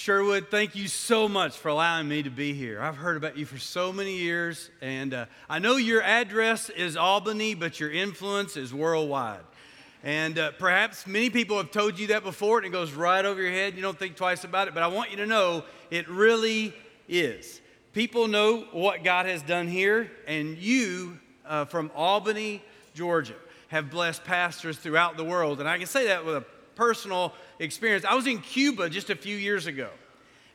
Sherwood, thank you so much for allowing me to be here. I've heard about you for so many years, and uh, I know your address is Albany, but your influence is worldwide. And uh, perhaps many people have told you that before, and it goes right over your head. You don't think twice about it, but I want you to know it really is. People know what God has done here, and you uh, from Albany, Georgia, have blessed pastors throughout the world. And I can say that with a personal experience. I was in Cuba just a few years ago,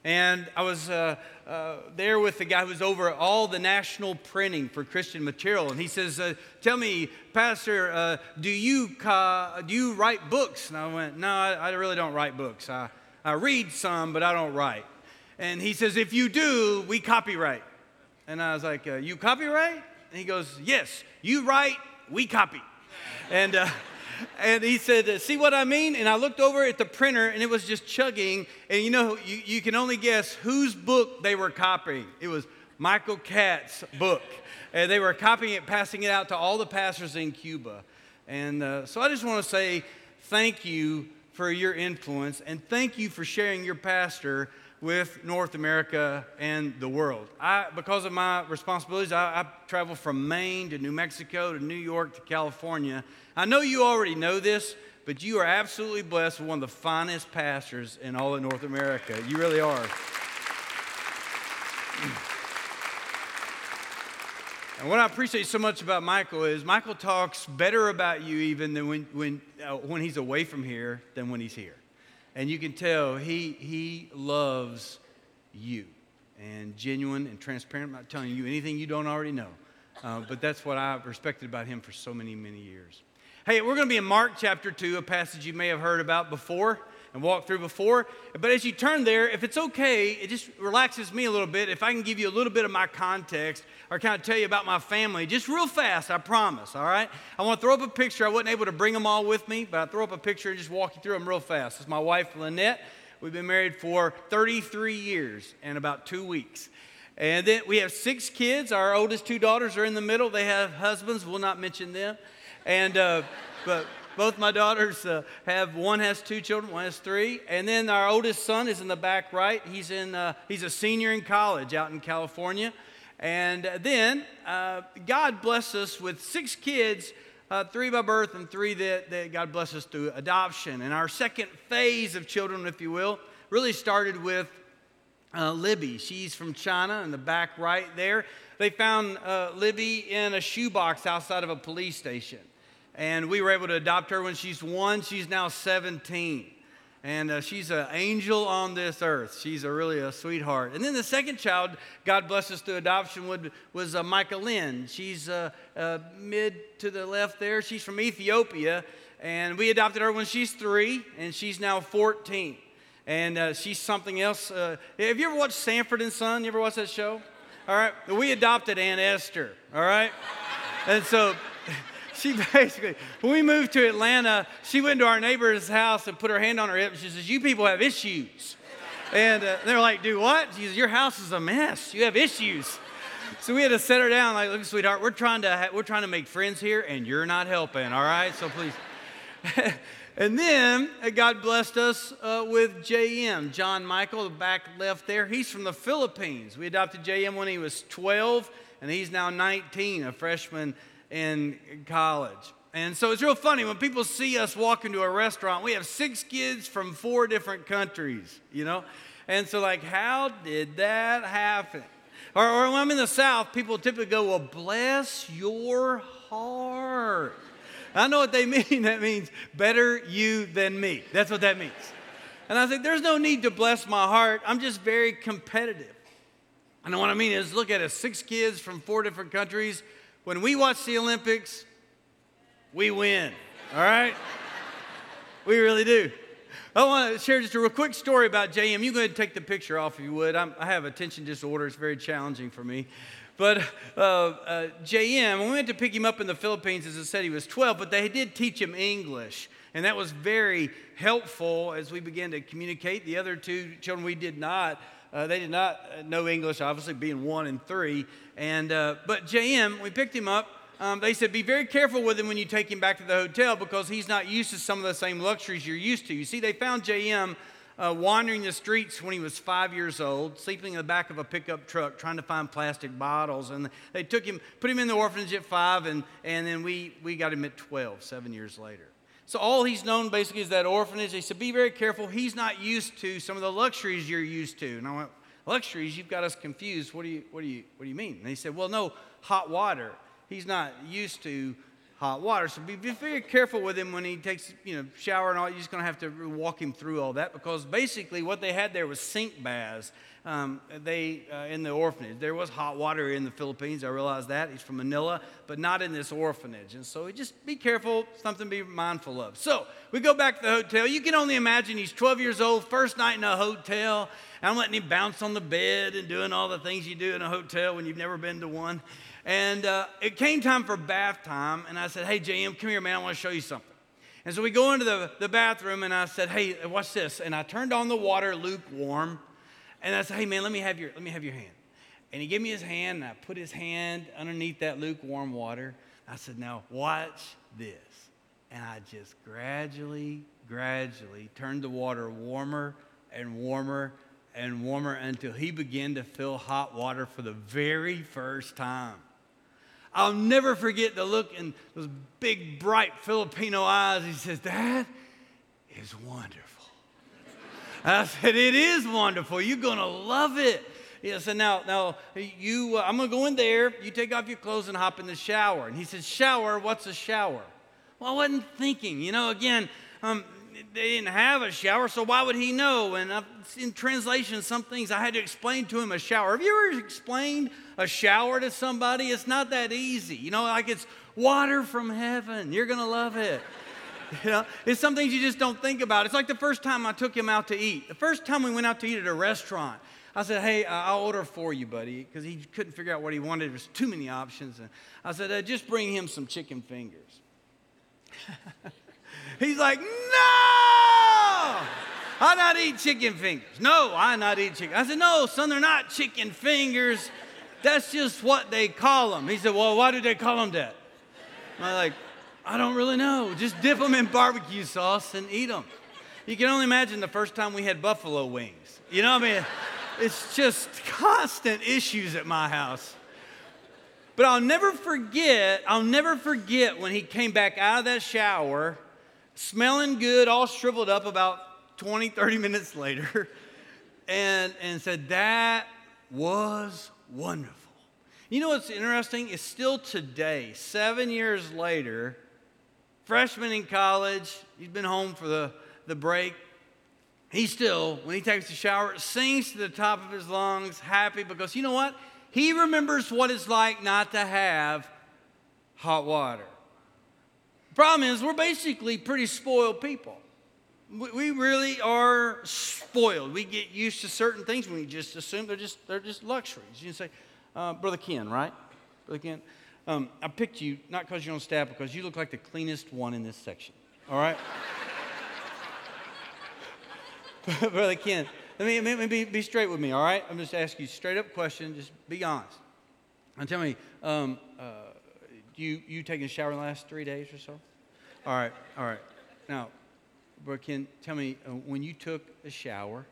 and I was uh, uh, there with the guy who was over all the national printing for Christian material, and he says, uh, "Tell me, Pastor, uh, do you do you write books?" And I went, "No, I, I really don't write books. I, I read some, but I don't write." And he says, "If you do, we copyright." And I was like, uh, "You copyright?" And he goes, "Yes, you write, we copy." And uh, and he said, See what I mean? And I looked over at the printer and it was just chugging. And you know, you, you can only guess whose book they were copying. It was Michael Catt's book. And they were copying it, passing it out to all the pastors in Cuba. And uh, so I just want to say thank you for your influence and thank you for sharing your pastor with North America and the world. I, because of my responsibilities, I, I travel from Maine to New Mexico to New York to California. I know you already know this, but you are absolutely blessed with one of the finest pastors in all of North America. You really are. And what I appreciate so much about Michael is Michael talks better about you even than when, when, uh, when he's away from here than when he's here and you can tell he, he loves you and genuine and transparent. I'm not telling you anything you don't already know, uh, but that's what I've respected about him for so many, many years. Hey, we're going to be in Mark chapter 2, a passage you may have heard about before and walked through before. But as you turn there, if it's okay, it just relaxes me a little bit if I can give you a little bit of my context or kind of tell you about my family, just real fast, I promise, all right? I want to throw up a picture. I wasn't able to bring them all with me, but I throw up a picture and just walk you through them real fast. It's my wife, Lynette. We've been married for 33 years and about two weeks. And then we have six kids. Our oldest two daughters are in the middle. They have husbands. We'll not mention them. And, uh, but both my daughters uh, have one has two children, one has three, and then our oldest son is in the back right. He's in uh, he's a senior in college out in California, and then uh, God bless us with six kids. Uh, three by birth and three that, that God bless us through adoption. And our second phase of children, if you will, really started with uh, Libby. She's from China in the back right there. They found uh, Libby in a shoebox outside of a police station and we were able to adopt her when she's one. She's now 17. And uh, she's an angel on this earth. She's a really a sweetheart. And then the second child, God bless us through adoption, would, was uh, Micah Lynn. She's uh, uh, mid to the left there. She's from Ethiopia. And we adopted her when she's three, and she's now 14. And uh, she's something else. Uh, have you ever watched Sanford and Son? You ever watch that show? All right. We adopted Aunt Esther. All right. And so she basically, when we moved to Atlanta, she went to our neighbor's house and put her hand on her hip and she says, You people have issues. And uh, they're like, Do what? She says, Your house is a mess. You have issues. So we had to set her down, like, Look, sweetheart, we're trying to, ha- we're trying to make friends here and you're not helping, all right? So please. and then uh, God blessed us uh, with JM, John Michael, the back left there. He's from the Philippines. We adopted JM when he was 12, and he's now 19, a freshman in college. And so it's real funny when people see us walk into a restaurant, we have six kids from four different countries, you know? And so, like, how did that happen? Or, or when I'm in the South, people typically go, Well, bless your heart. I know what they mean. That means better you than me. That's what that means. And I think there's no need to bless my heart. I'm just very competitive. And what I mean is, look at us six kids from four different countries when we watch the Olympics, we win, all right? we really do. I want to share just a real quick story about JM. You go ahead and take the picture off if you would. I'm, i have attention disorder, it's very challenging for me. But uh, uh, JM, we went to pick him up in the Philippines, as I said, he was 12, but they did teach him English. And that was very helpful as we began to communicate. The other two children, we did not. Uh, they did not know English, obviously, being one and three. And, uh, but JM, we picked him up. Um, they said, be very careful with him when you take him back to the hotel because he's not used to some of the same luxuries you're used to. You see, they found JM uh, wandering the streets when he was five years old, sleeping in the back of a pickup truck trying to find plastic bottles. And they took him, put him in the orphanage at five, and, and then we, we got him at 12, seven years later. So all he's known basically is that orphanage. They said, be very careful. He's not used to some of the luxuries you're used to. And I went, luxuries? You've got us confused. What do you, what do you, what do you mean? And he said, well, no, hot water. He's not used to hot water. So be, be very careful with him when he takes, you know, shower and all. You're just going to have to walk him through all that because basically what they had there was sink baths. Um, they uh, in the orphanage. There was hot water in the Philippines. I realize that he's from Manila, but not in this orphanage. And so just be careful, something to be mindful of. So we go back to the hotel. You can only imagine he's 12 years old, first night in a hotel. I'm letting him bounce on the bed and doing all the things you do in a hotel when you've never been to one. And uh, it came time for bath time, and I said, Hey, JM, come here, man, I want to show you something. And so we go into the, the bathroom, and I said, Hey, what's this? And I turned on the water lukewarm, and I said, Hey, man, let me have your, let me have your hand. And he gave me his hand, and I put his hand underneath that lukewarm water. I said, Now watch this. And I just gradually, gradually turned the water warmer and warmer and warmer until he began to feel hot water for the very first time. I'll never forget the look in those big, bright Filipino eyes. He says, That is wonderful. I said, It is wonderful. You're going to love it. He said, Now, now you, uh, I'm going to go in there. You take off your clothes and hop in the shower. And he said, Shower? What's a shower? Well, I wasn't thinking. You know, again, um, they didn't have a shower, so why would he know? And in translation, some things I had to explain to him a shower. Have you ever explained a shower to somebody? It's not that easy. You know, like it's water from heaven. You're going to love it. You know, it's some things you just don't think about. It's like the first time I took him out to eat. The first time we went out to eat at a restaurant, I said, Hey, uh, I'll order for you, buddy, because he couldn't figure out what he wanted. There's too many options. And I said, uh, Just bring him some chicken fingers. He's like, no, I not eat chicken fingers. No, I not eat chicken. I said, no, son, they're not chicken fingers. That's just what they call them. He said, well, why do they call them that? I'm like, I don't really know. Just dip them in barbecue sauce and eat them. You can only imagine the first time we had buffalo wings. You know what I mean? It's just constant issues at my house. But I'll never forget, I'll never forget when he came back out of that shower smelling good, all shriveled up about 20, 30 minutes later, and, and said, That was wonderful. You know what's interesting? It's still today, seven years later, freshman in college, he's been home for the, the break. He still, when he takes a shower, sings to the top of his lungs, happy because you know what? He remembers what it's like not to have hot water. Problem is, we're basically pretty spoiled people. We really are spoiled. We get used to certain things. We just assume they're just they're just luxuries. You say, uh, Brother Ken, right? Brother Ken, um, I picked you not because you're on staff, because you look like the cleanest one in this section. All right, Brother Ken. Let me, let me be, be, straight with me. All right, I'm just asking you straight up question. Just be honest. And tell me, um, uh, you, you taken a shower in the last three days or so? All right, all right. Now, Brother Ken, tell me, uh, when you took a shower,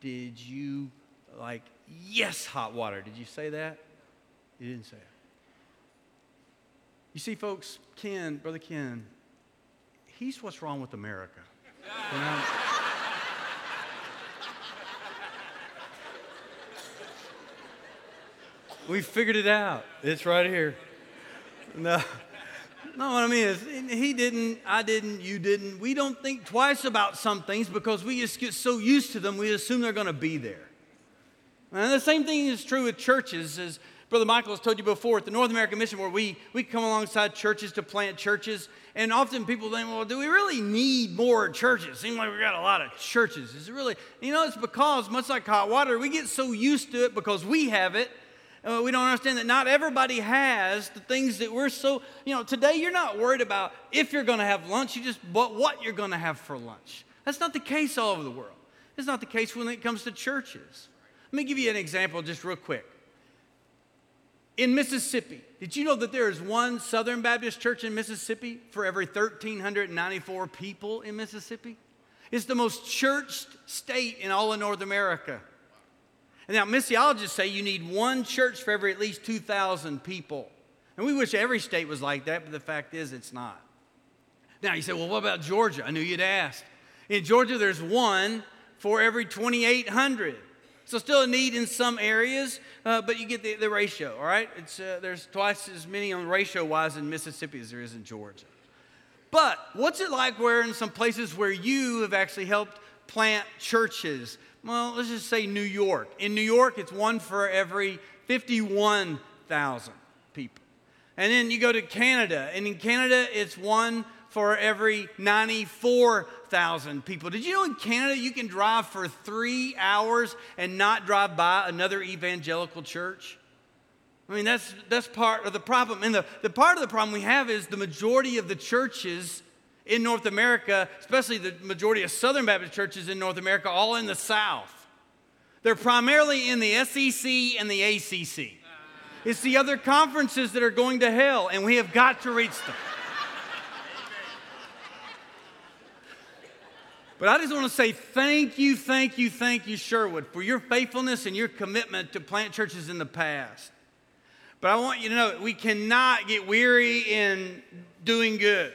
did you like, yes, hot water? Did you say that? You didn't say it. You see, folks, Ken, Brother Ken, he's what's wrong with America. We figured it out. It's right here. No. No, what I mean is, he didn't, I didn't, you didn't. We don't think twice about some things because we just get so used to them, we assume they're going to be there. And the same thing is true with churches, as Brother Michael has told you before, at the North American Mission, where we, we come alongside churches to plant churches. And often people think, well, do we really need more churches? Seems like we've got a lot of churches. Is it really? You know, it's because, much like hot water, we get so used to it because we have it uh, we don't understand that not everybody has the things that we're so, you know, today you're not worried about if you're going to have lunch, you just, but what you're going to have for lunch. That's not the case all over the world. It's not the case when it comes to churches. Let me give you an example just real quick. In Mississippi, did you know that there is one Southern Baptist church in Mississippi for every 1,394 people in Mississippi? It's the most churched state in all of North America. And now, missiologists say you need one church for every at least 2,000 people. And we wish every state was like that, but the fact is it's not. Now, you say, well, what about Georgia? I knew you'd ask. In Georgia, there's one for every 2,800. So, still a need in some areas, uh, but you get the, the ratio, all right? It's, uh, there's twice as many on ratio wise in Mississippi as there is in Georgia. But what's it like where in some places where you have actually helped plant churches? Well, let's just say New York. In New York, it's one for every 51,000 people. And then you go to Canada, and in Canada, it's one for every 94,000 people. Did you know in Canada you can drive for three hours and not drive by another evangelical church? I mean, that's, that's part of the problem. And the, the part of the problem we have is the majority of the churches in North America, especially the majority of Southern Baptist churches in North America, all in the South. They're primarily in the SEC and the ACC. It's the other conferences that are going to hell, and we have got to reach them. But I just want to say thank you, thank you, thank you, Sherwood, for your faithfulness and your commitment to plant churches in the past. But I want you to know we cannot get weary in doing good.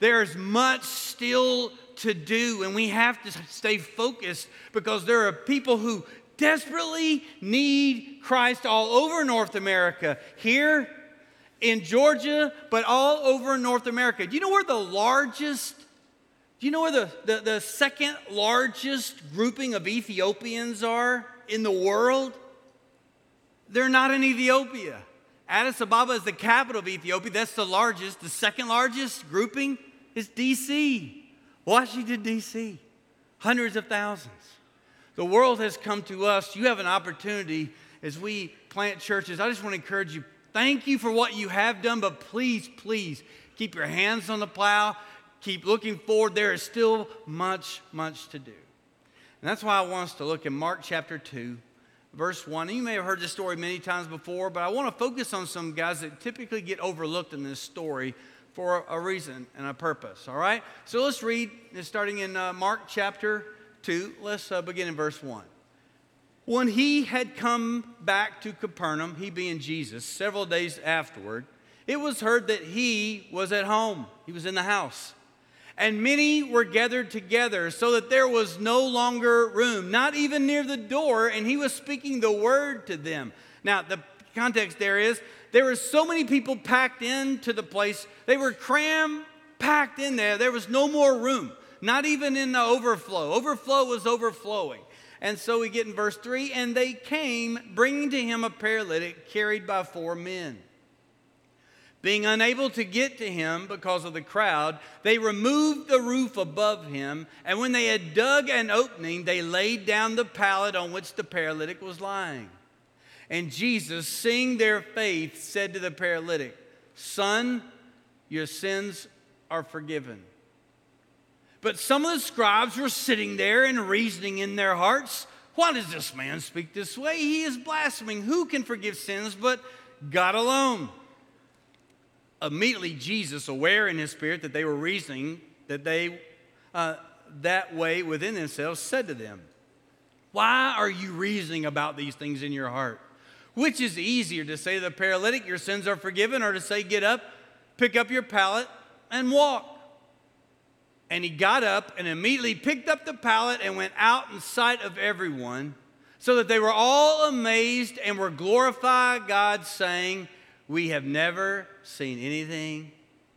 There's much still to do, and we have to stay focused because there are people who desperately need Christ all over North America, here in Georgia, but all over North America. Do you know where the largest do you know where the, the, the, second largest grouping of Ethiopians are in the world? They're not in Ethiopia. Addis Ababa is the capital of Ethiopia. That's the largest. The second largest grouping is DC, Washington, D.C. Hundreds of thousands. The world has come to us. You have an opportunity as we plant churches. I just want to encourage you thank you for what you have done, but please, please keep your hands on the plow keep looking forward. There is still much, much to do. And that's why I want us to look in Mark chapter 2, verse 1. And you may have heard this story many times before, but I want to focus on some guys that typically get overlooked in this story for a reason and a purpose. All right? So let's read, starting in uh, Mark chapter 2. Let's uh, begin in verse 1. When he had come back to Capernaum, he being Jesus, several days afterward, it was heard that he was at home. He was in the house and many were gathered together so that there was no longer room, not even near the door, and he was speaking the word to them. Now, the context there is there were so many people packed into the place, they were cram packed in there. There was no more room, not even in the overflow. Overflow was overflowing. And so we get in verse 3 and they came, bringing to him a paralytic carried by four men. Being unable to get to him because of the crowd, they removed the roof above him, and when they had dug an opening, they laid down the pallet on which the paralytic was lying. And Jesus, seeing their faith, said to the paralytic, Son, your sins are forgiven. But some of the scribes were sitting there and reasoning in their hearts, Why does this man speak this way? He is blaspheming. Who can forgive sins but God alone? immediately Jesus, aware in his spirit that they were reasoning that they uh, that way within themselves, said to them, Why are you reasoning about these things in your heart? Which is easier to say to the paralytic, Your sins are forgiven, or to say, Get up, pick up your pallet, and walk? And he got up and immediately picked up the pallet and went out in sight of everyone, so that they were all amazed and were glorifying God, saying, we have never seen anything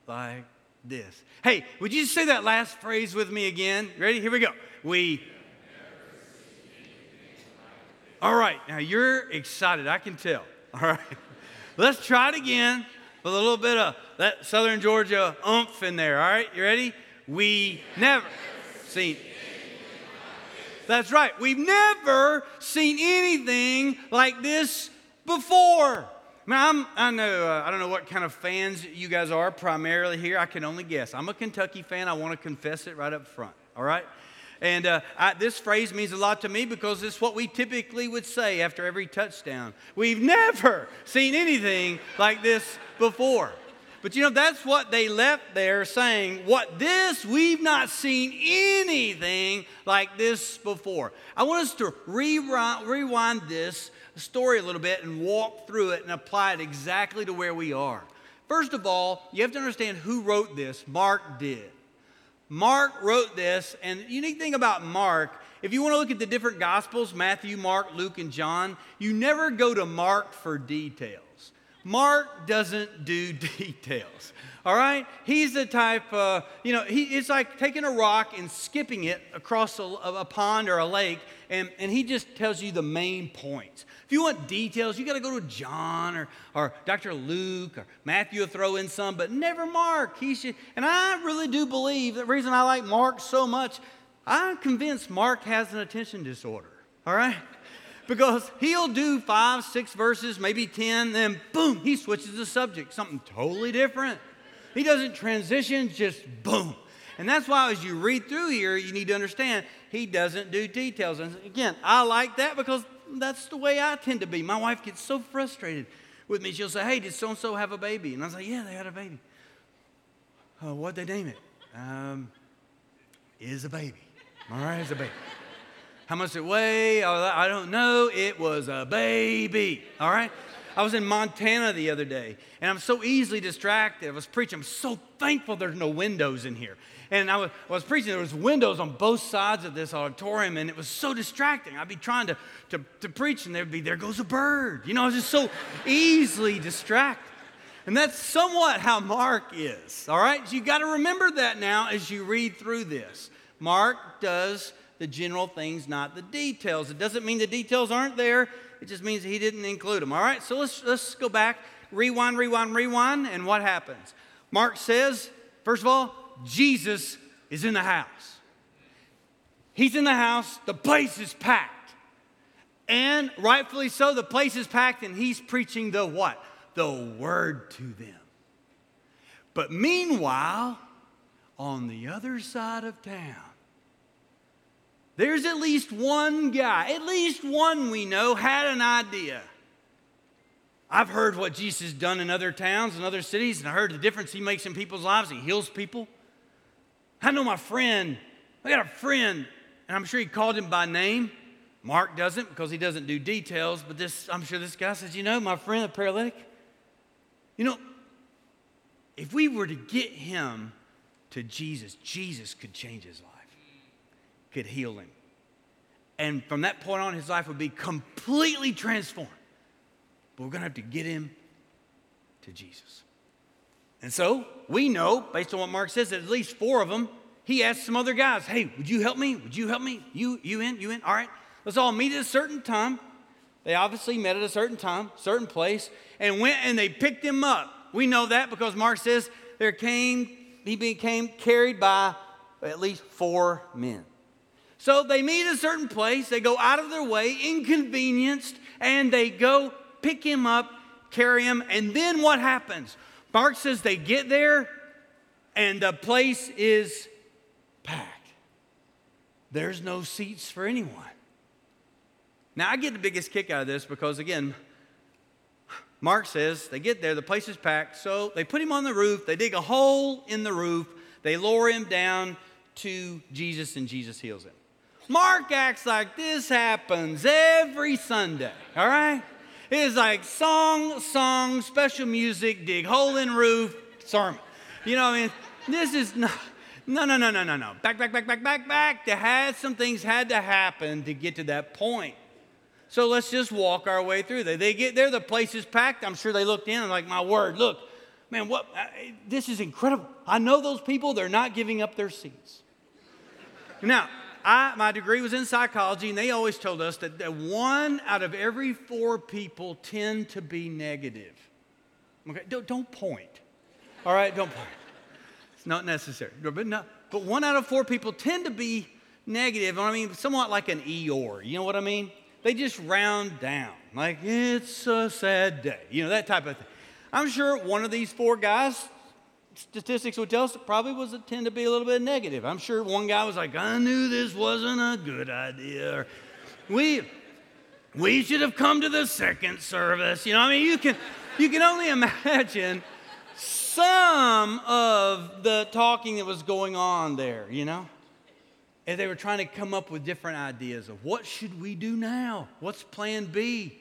like this. Hey, would you say that last phrase with me again? Ready? Here we go. We. All right, now you're excited, I can tell. All right, let's try it again with a little bit of that Southern Georgia umph in there. All right, you ready? We never seen. That's right, we've never seen anything like this before. I'm, I know, uh, I don't know what kind of fans you guys are primarily here. I can only guess. I'm a Kentucky fan. I want to confess it right up front, all right? And uh, I, this phrase means a lot to me because it's what we typically would say after every touchdown. We've never seen anything like this before. But you know, that's what they left there saying, What this, we've not seen anything like this before. I want us to rewind, rewind this story a little bit and walk through it and apply it exactly to where we are. First of all, you have to understand who wrote this. Mark did. Mark wrote this, and the unique thing about Mark, if you want to look at the different Gospels Matthew, Mark, Luke, and John you never go to Mark for details. Mark doesn't do details. All right? He's the type, uh, you know, he, it's like taking a rock and skipping it across a, a, pond or a lake, and, and he just tells you the main points. If you want details, you got to go to John or, or Dr. Luke or Matthew will throw in some, but never Mark. He should, and I really do believe the reason I like Mark so much, I'm convinced Mark has an attention disorder. All right? because he'll do five, six verses, maybe 10, then boom, he switches the subject, something totally different. He doesn't transition, just boom. And that's why as you read through here, you need to understand he doesn't do details. And again, I like that because that's the way I tend to be. My wife gets so frustrated with me. She'll say, Hey, did so and so have a baby? And I say, Yeah, they had a baby. Oh, what'd they name it? Um, is a baby. Is a baby. How much it weigh? Oh, I don't know. It was a baby. All right? I was in Montana the other day, and I'm so easily distracted. I was preaching. I'm so thankful there's no windows in here. And I was, I was preaching. There was windows on both sides of this auditorium, and it was so distracting. I'd be trying to, to, to preach, and there'd be, there goes a bird. You know, I was just so easily distracted. And that's somewhat how Mark is, all right? So you got to remember that now as you read through this. Mark does the general things, not the details. It doesn't mean the details aren't there, it just means he didn't include them. All right, so let's, let's go back, rewind, rewind, rewind, and what happens? Mark says, first of all, Jesus is in the house. He's in the house, the place is packed. And rightfully so, the place is packed, and he's preaching the what? The word to them. But meanwhile, on the other side of town, there's at least one guy, at least one we know, had an idea. I've heard what Jesus done in other towns and other cities, and I heard the difference he makes in people's lives. He heals people. I know my friend, I got a friend, and I'm sure he called him by name. Mark doesn't because he doesn't do details, but this, I'm sure this guy says, You know, my friend, the paralytic, you know, if we were to get him to Jesus, Jesus could change his life could heal him. And from that point on, his life would be completely transformed. But we're going to have to get him to Jesus. And so we know, based on what Mark says, that at least four of them, he asked some other guys, hey, would you help me? Would you help me? You, you in? You in? All right. Let's all meet at a certain time. They obviously met at a certain time, certain place, and went and they picked him up. We know that because Mark says there came, he became carried by at least four men. So they meet a certain place, they go out of their way, inconvenienced, and they go pick him up, carry him, and then what happens? Mark says they get there and the place is packed. There's no seats for anyone. Now, I get the biggest kick out of this because, again, Mark says they get there, the place is packed, so they put him on the roof, they dig a hole in the roof, they lower him down to Jesus, and Jesus heals him. Mark acts like this happens every Sunday, all right? It's like song, song, special music, dig hole in roof, sermon. You know, what I mean, this is not, no, no, no, no, no, no. Back, back, back, back, back, back. There had some things had to happen to get to that point. So let's just walk our way through there. They get there, the place is packed. I'm sure they looked in and like, my word, look, man, what? Uh, this is incredible. I know those people. They're not giving up their seats. Now, I, my degree was in psychology, and they always told us that, that one out of every four people tend to be negative. Okay, don't, don't point. All right, don't point. It's not necessary. But, no, but one out of four people tend to be negative. I mean, somewhat like an Eeyore. You know what I mean? They just round down. Like, it's a sad day. You know, that type of thing. I'm sure one of these four guys statistics would tell us probably was tend to be a little bit negative. I'm sure one guy was like, I knew this wasn't a good idea. We, we should have come to the second service. You know, I mean, you can, you can only imagine some of the talking that was going on there, you know? And they were trying to come up with different ideas of what should we do now? What's plan B?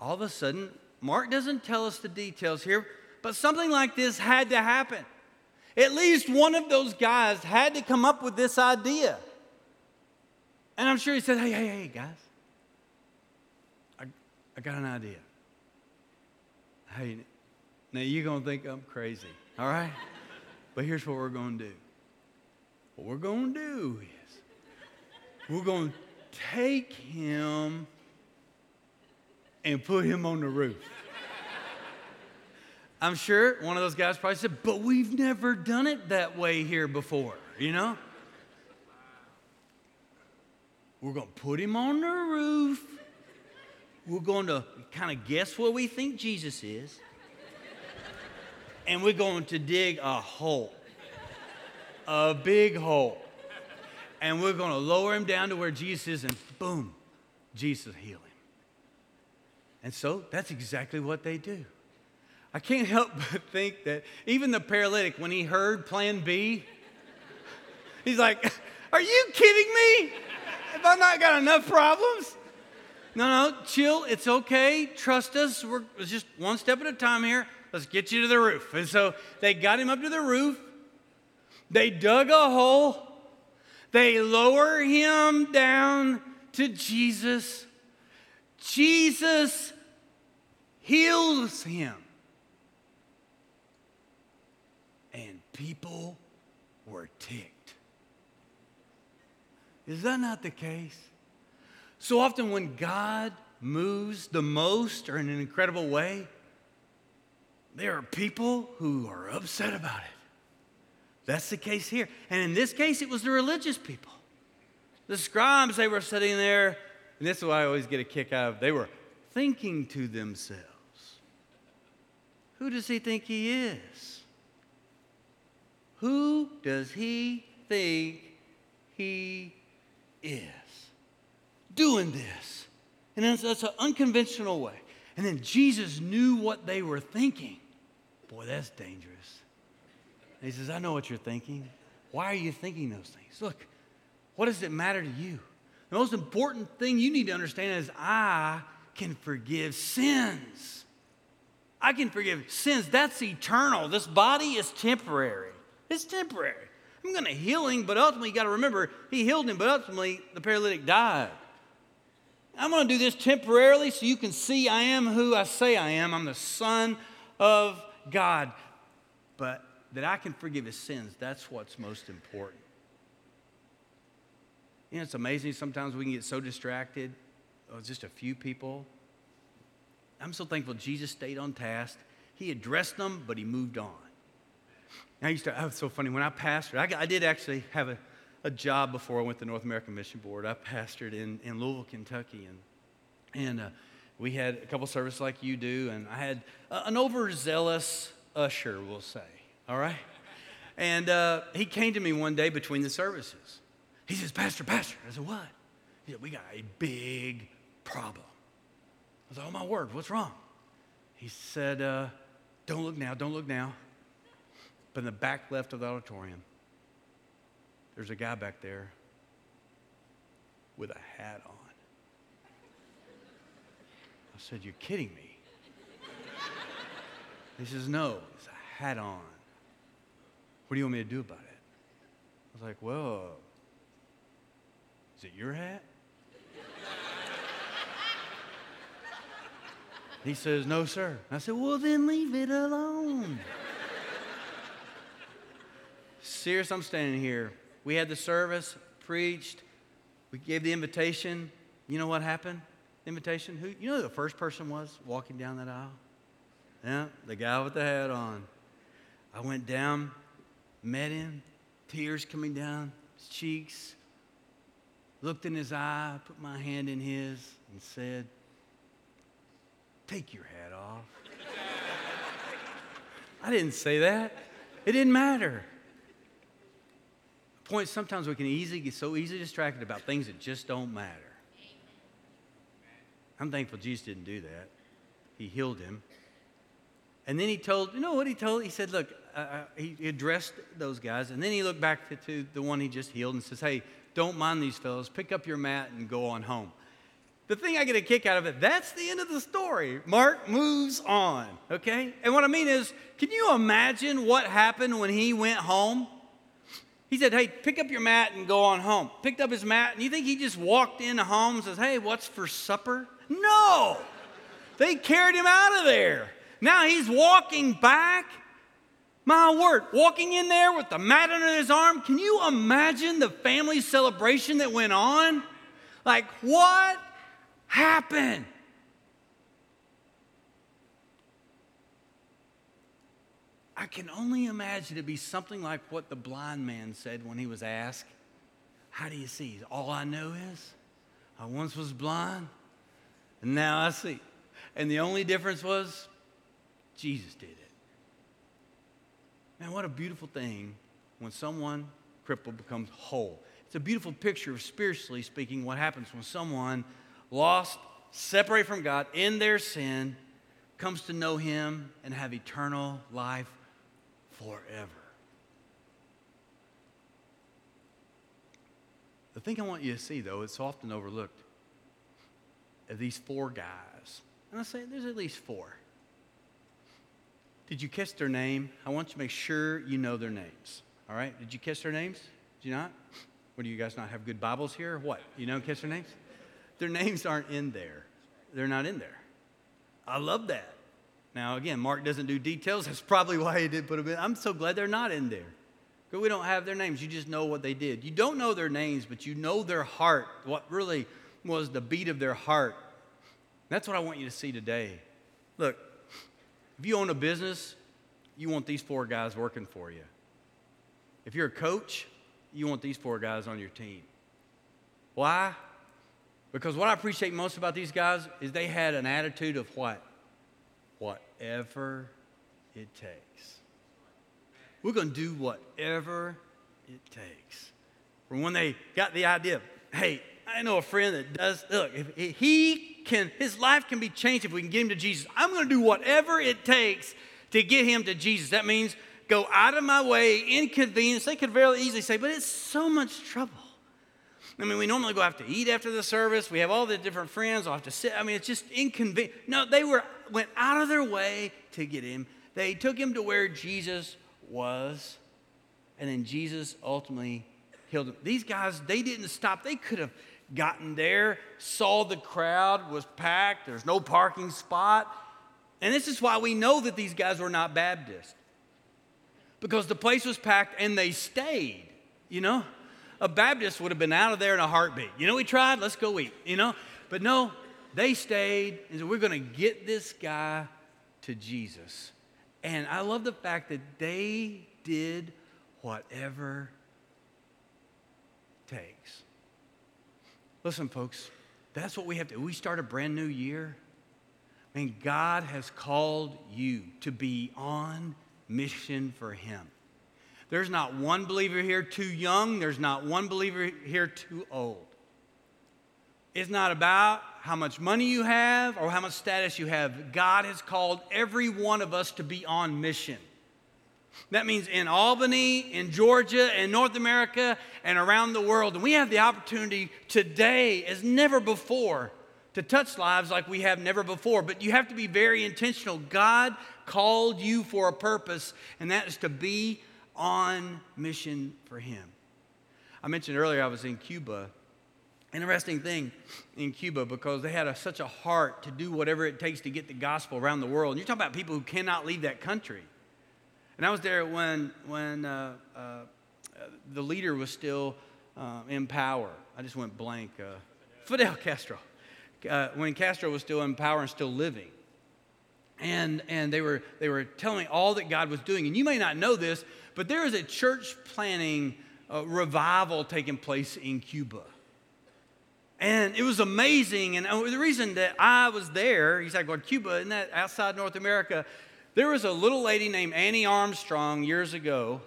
All of a sudden, Mark doesn't tell us the details here, but something like this had to happen. At least one of those guys had to come up with this idea. And I'm sure he said, Hey, hey, hey, guys, I, I got an idea. Hey, now you're going to think I'm crazy, all right? but here's what we're going to do. What we're going to do is we're going to take him and put him on the roof. I'm sure one of those guys probably said, but we've never done it that way here before, you know? We're going to put him on the roof. We're going to kind of guess where we think Jesus is. And we're going to dig a hole, a big hole. And we're going to lower him down to where Jesus is, and boom, Jesus heal him. And so that's exactly what they do. I can't help but think that even the paralytic, when he heard plan B, he's like, Are you kidding me? Have I not got enough problems? No, no, chill. It's okay. Trust us. We're just one step at a time here. Let's get you to the roof. And so they got him up to the roof. They dug a hole. They lower him down to Jesus. Jesus heals him. and people were ticked. Is that not the case? So often, when God moves the most or in an incredible way, there are people who are upset about it. That's the case here. And in this case, it was the religious people. The scribes, they were sitting there, and this is why I always get a kick out of. They were thinking to themselves, Who does he think he is? Who does he think he is? Doing this. And that's, that's an unconventional way. And then Jesus knew what they were thinking. Boy, that's dangerous. And he says, I know what you're thinking. Why are you thinking those things? Look, what does it matter to you? The most important thing you need to understand is I can forgive sins. I can forgive sins. That's eternal. This body is temporary. It's temporary. I'm going to heal him, but ultimately, you got to remember, he healed him, but ultimately, the paralytic died. I'm going to do this temporarily so you can see I am who I say I am. I'm the Son of God. But that I can forgive his sins, that's what's most important. You know, it's amazing sometimes we can get so distracted. Oh, just a few people. I'm so thankful Jesus stayed on task. He addressed them, but he moved on. I used to, oh, was so funny. When I pastored, I, I did actually have a, a job before I went to the North American Mission Board. I pastored in, in Louisville, Kentucky, and, and uh, we had a couple services like you do, and I had uh, an overzealous usher, we'll say, all right? And uh, he came to me one day between the services. He says, Pastor, Pastor. I said, what? He said, we got a big problem. I said, oh, my word, what's wrong? He said, uh, don't look now, don't look now. But in the back left of the auditorium, there's a guy back there with a hat on. I said, You're kidding me. He says, No, it's a hat on. What do you want me to do about it? I was like, Well, is it your hat? he says, No, sir. I said, Well, then leave it alone serious, I'm standing here. We had the service, preached, we gave the invitation. You know what happened? invitation? Who? You know who the first person was walking down that aisle? Yeah, the guy with the hat on. I went down, met him, tears coming down his cheeks, looked in his eye, put my hand in his, and said, Take your hat off. I didn't say that. It didn't matter point sometimes we can easily get so easily distracted about things that just don't matter. I'm thankful Jesus didn't do that. He healed him. And then he told, you know what he told? He said, look, uh, he addressed those guys, and then he looked back to, to the one he just healed and says, hey, don't mind these fellows. Pick up your mat and go on home. The thing I get a kick out of it, that's the end of the story. Mark moves on, okay? And what I mean is, can you imagine what happened when he went home? He said, Hey, pick up your mat and go on home. Picked up his mat, and you think he just walked into home and says, Hey, what's for supper? No! They carried him out of there. Now he's walking back. My word, walking in there with the mat under his arm. Can you imagine the family celebration that went on? Like, what happened? I can only imagine it be something like what the blind man said when he was asked, How do you see? All I know is I once was blind and now I see. And the only difference was Jesus did it. Man, what a beautiful thing when someone crippled becomes whole. It's a beautiful picture of spiritually speaking what happens when someone lost, separated from God in their sin, comes to know Him and have eternal life forever. The thing I want you to see, though, it's often overlooked, are these four guys. And I say there's at least four. Did you catch their name? I want you to make sure you know their names. All right? Did you catch their names? Did you not? What do you guys not have good Bibles here? What? You don't catch their names? Their names aren't in there. They're not in there. I love that. Now, again, Mark doesn't do details. That's probably why he didn't put them in. I'm so glad they're not in there. Because we don't have their names. You just know what they did. You don't know their names, but you know their heart, what really was the beat of their heart. That's what I want you to see today. Look, if you own a business, you want these four guys working for you. If you're a coach, you want these four guys on your team. Why? Because what I appreciate most about these guys is they had an attitude of what? Whatever it takes. We're going to do whatever it takes. From when they got the idea, hey, I know a friend that does, look, if he can, his life can be changed if we can get him to Jesus. I'm going to do whatever it takes to get him to Jesus. That means go out of my way, inconvenience. They could very easily say, but it's so much trouble. I mean, we normally go out to eat after the service. We have all the different friends. I'll have to sit. I mean, it's just inconvenient. No, they were went out of their way to get him. They took him to where Jesus was, and then Jesus ultimately healed him. These guys, they didn't stop. They could have gotten there, saw the crowd was packed, there's no parking spot. And this is why we know that these guys were not Baptist. Because the place was packed and they stayed, you know? A Baptist would have been out of there in a heartbeat. You know, we tried, let's go eat, you know? But no, they stayed and said, We're going to get this guy to Jesus. And I love the fact that they did whatever takes. Listen, folks, that's what we have to. We start a brand new year. I mean, God has called you to be on mission for Him. There's not one believer here too young, there's not one believer here too old. It's not about how much money you have or how much status you have. God has called every one of us to be on mission. That means in Albany, in Georgia, in North America, and around the world. And we have the opportunity today, as never before, to touch lives like we have never before. But you have to be very intentional. God called you for a purpose, and that is to be on mission for Him. I mentioned earlier I was in Cuba. Interesting thing in Cuba because they had a, such a heart to do whatever it takes to get the gospel around the world. And you're talking about people who cannot leave that country. And I was there when, when uh, uh, the leader was still uh, in power. I just went blank. Uh, Fidel Castro. Uh, when Castro was still in power and still living. And, and they, were, they were telling me all that God was doing. And you may not know this, but there is a church planting uh, revival taking place in Cuba. And it was amazing. And oh, the reason that I was there, he's like, well, Cuba, isn't that outside North America? There was a little lady named Annie Armstrong years ago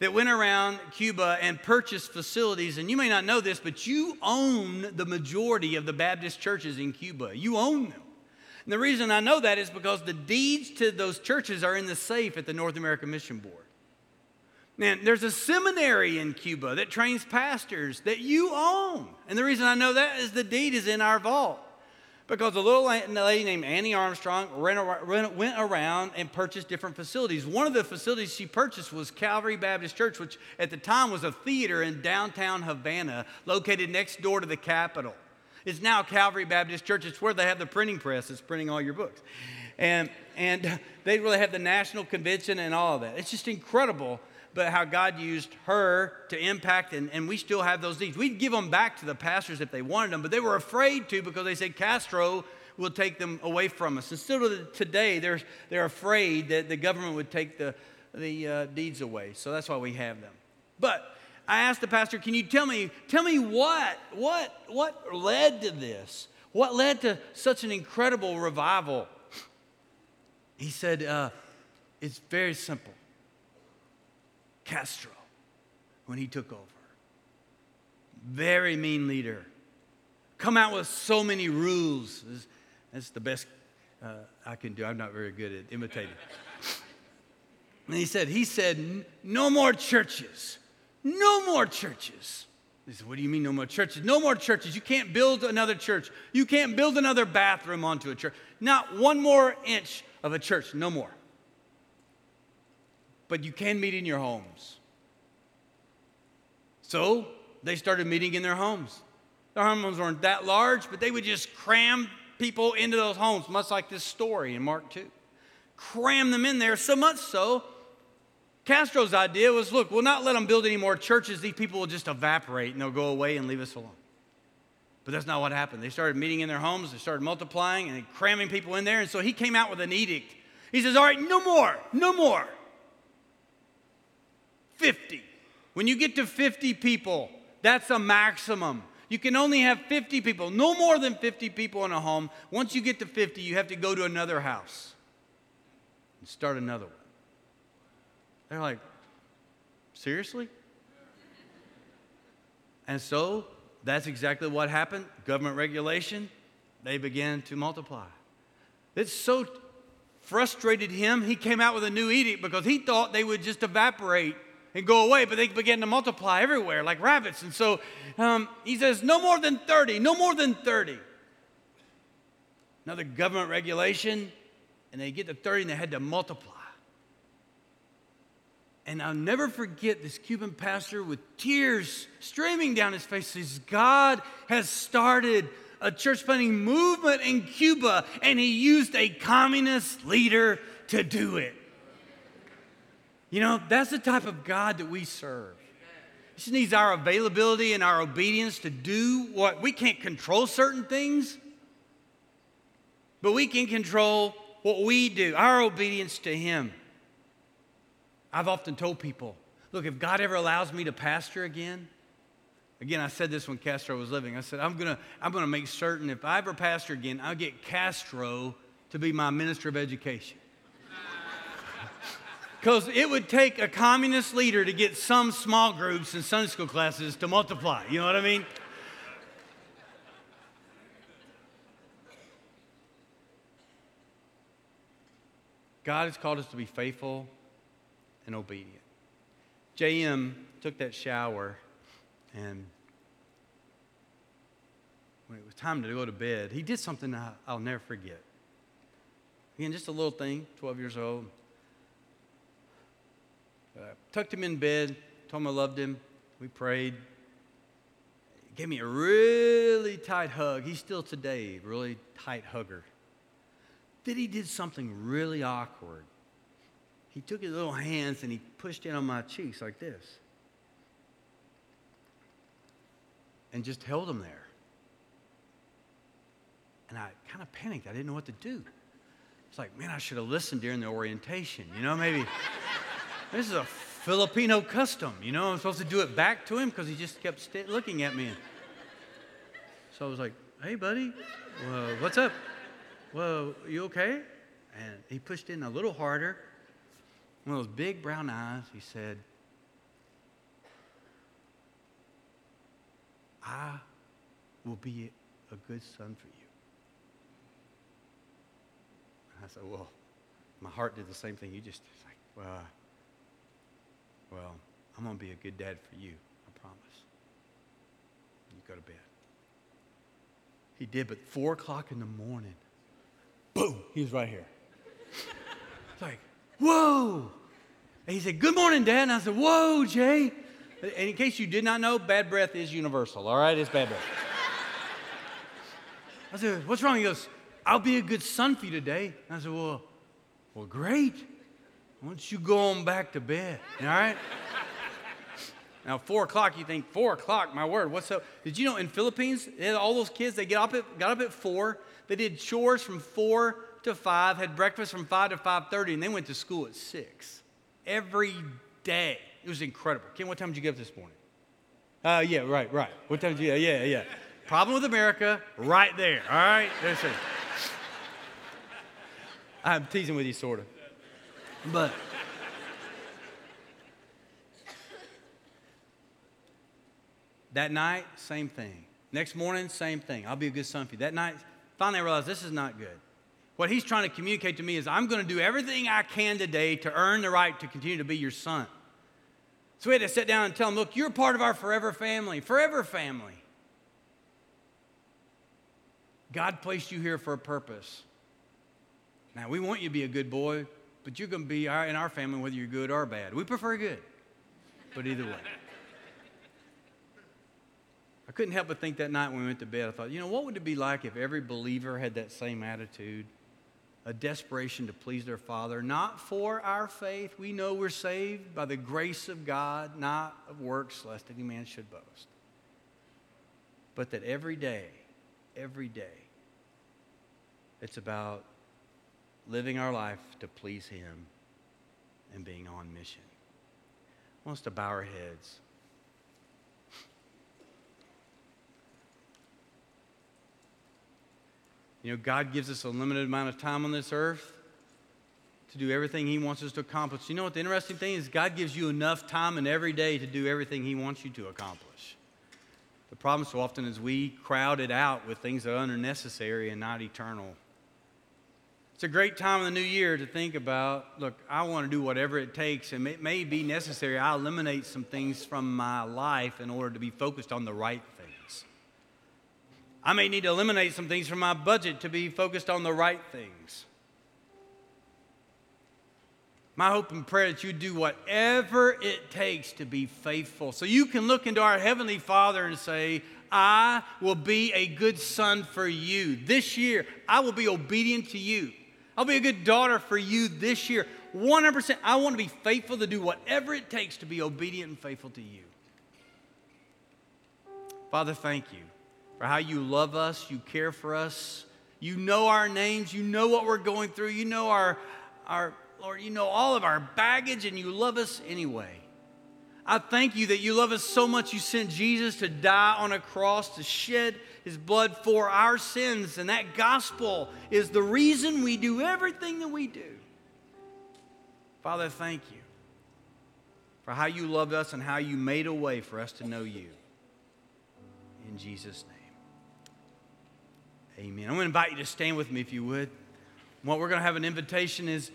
that went around Cuba and purchased facilities. And you may not know this, but you own the majority of the Baptist churches in Cuba. You own them. And the reason I know that is because the deeds to those churches are in the safe at the North American Mission Board. Man, there's a seminary in Cuba that trains pastors that you own. And the reason I know that is the deed is in our vault. Because a little lady named Annie Armstrong went around and purchased different facilities. One of the facilities she purchased was Calvary Baptist Church, which at the time was a theater in downtown Havana, located next door to the Capitol. It's now Calvary Baptist Church. It's where they have the printing press that's printing all your books. And, and they really have the national convention and all of that. It's just incredible but how God used her to impact, and, and we still have those needs. We'd give them back to the pastors if they wanted them, but they were afraid to because they said Castro will take them away from us. And still today, they're, they're afraid that the government would take the, the uh, deeds away. So that's why we have them. But I asked the pastor, can you tell me, tell me what, what, what led to this? What led to such an incredible revival? He said, uh, it's very simple. Castro when he took over. Very mean leader. Come out with so many rules. That's the best uh, I can do. I'm not very good at imitating. and he said, he said, no more churches. No more churches. He said, what do you mean no more churches? No more churches. You can't build another church. You can't build another bathroom onto a church. Not one more inch of a church. No more but you can meet in your homes. So they started meeting in their homes. Their homes weren't that large, but they would just cram people into those homes, much like this story in Mark 2. Cram them in there, so much so, Castro's idea was look, we'll not let them build any more churches. These people will just evaporate and they'll go away and leave us alone. But that's not what happened. They started meeting in their homes, they started multiplying and cramming people in there. And so he came out with an edict. He says, All right, no more, no more. 50. When you get to 50 people, that's a maximum. You can only have 50 people, no more than 50 people in a home. Once you get to 50, you have to go to another house and start another one. They're like, seriously? And so that's exactly what happened. Government regulation, they began to multiply. It's so frustrated him, he came out with a new edict because he thought they would just evaporate and go away, but they began to multiply everywhere like rabbits. And so um, he says, no more than 30, no more than 30. Another government regulation, and they get to 30 and they had to multiply. And I'll never forget this Cuban pastor with tears streaming down his face says, God has started a church planting movement in Cuba, and he used a communist leader to do it. You know, that's the type of God that we serve. He just needs our availability and our obedience to do what we can't control certain things, but we can control what we do, our obedience to Him. I've often told people, look, if God ever allows me to pastor again, again, I said this when Castro was living. I said, I'm gonna, I'm gonna make certain if I ever pastor again, I'll get Castro to be my minister of education. Because it would take a communist leader to get some small groups and Sunday school classes to multiply. You know what I mean? God has called us to be faithful and obedient. JM took that shower, and when it was time to go to bed, he did something I'll never forget. Again, just a little thing, 12 years old. Uh, tucked him in bed, told him I loved him. We prayed. He gave me a really tight hug. He's still today a really tight hugger. Then he did something really awkward. He took his little hands and he pushed in on my cheeks like this. And just held them there. And I kind of panicked. I didn't know what to do. It's like, man, I should have listened during the orientation. You know, maybe. This is a Filipino custom. You know, I'm supposed to do it back to him because he just kept st- looking at me. So I was like, hey, buddy, well, what's up? Well, you okay? And he pushed in a little harder. One of those big brown eyes, he said, I will be a good son for you. I said, Well, my heart did the same thing. You just, it's like, Well, well, I'm going to be a good dad for you. I promise. You go to bed. He did, but four o'clock in the morning, boom, he was right here. It's like, whoa. And he said, Good morning, Dad. And I said, Whoa, Jay. And in case you did not know, bad breath is universal, all right? It's bad breath. I said, What's wrong? He goes, I'll be a good son for you today. And I said, Well, well, great. Why don't you go on back to bed? All right? Now, four o'clock, you think, four o'clock, my word, what's up? Did you know in Philippines, all those kids, they get up at, got up at four, they did chores from four to five, had breakfast from five to 5.30, and they went to school at six. Every day. It was incredible. Ken, what time did you get up this morning? Uh, yeah, right, right. What time did you, yeah, yeah. Problem with America, right there, all right? There's it. I'm teasing with you, sort of. But that night, same thing. Next morning, same thing. I'll be a good son for you. That night, finally I realized this is not good. What he's trying to communicate to me is I'm going to do everything I can today to earn the right to continue to be your son. So we had to sit down and tell him, look, you're part of our forever family, forever family. God placed you here for a purpose. Now, we want you to be a good boy, but you're going to be in our family whether you're good or bad. We prefer good, but either way. I couldn't help but think that night when we went to bed, I thought, you know, what would it be like if every believer had that same attitude? A desperation to please their Father, not for our faith. We know we're saved by the grace of God, not of works, lest any man should boast. But that every day, every day, it's about living our life to please Him and being on mission. I want us to bow our heads. You know, God gives us a limited amount of time on this earth to do everything He wants us to accomplish. You know what the interesting thing is? God gives you enough time in every day to do everything He wants you to accomplish. The problem so often is we crowd it out with things that are unnecessary and not eternal. It's a great time in the new year to think about look, I want to do whatever it takes, and it may be necessary. I eliminate some things from my life in order to be focused on the right things. I may need to eliminate some things from my budget to be focused on the right things. My hope and prayer that you do whatever it takes to be faithful. So you can look into our Heavenly Father and say, I will be a good son for you. This year, I will be obedient to you. I'll be a good daughter for you this year. 100%. I want to be faithful to do whatever it takes to be obedient and faithful to you. Father, thank you for how you love us, you care for us. You know our names, you know what we're going through, you know our, our Lord, you know all of our baggage, and you love us anyway. I thank you that you love us so much you sent Jesus to die on a cross to shed his blood for our sins. And that gospel is the reason we do everything that we do. Father, thank you for how you loved us and how you made a way for us to know you. In Jesus' name. Amen. I'm going to invite you to stand with me if you would. What we're going to have an invitation is,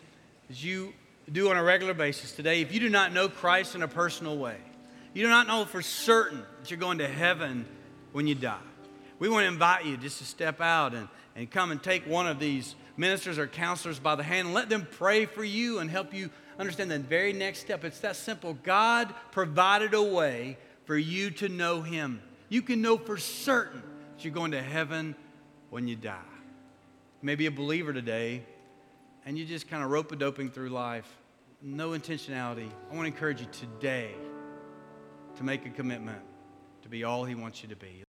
as you do on a regular basis today. If you do not know Christ in a personal way, you do not know for certain that you're going to heaven when you die we want to invite you just to step out and, and come and take one of these ministers or counselors by the hand and let them pray for you and help you understand the very next step. It's that simple. God provided a way for you to know Him. You can know for certain that you're going to heaven when you die. Maybe a believer today, and you just kind of rope a doping through life, no intentionality. I want to encourage you today to make a commitment to be all He wants you to be.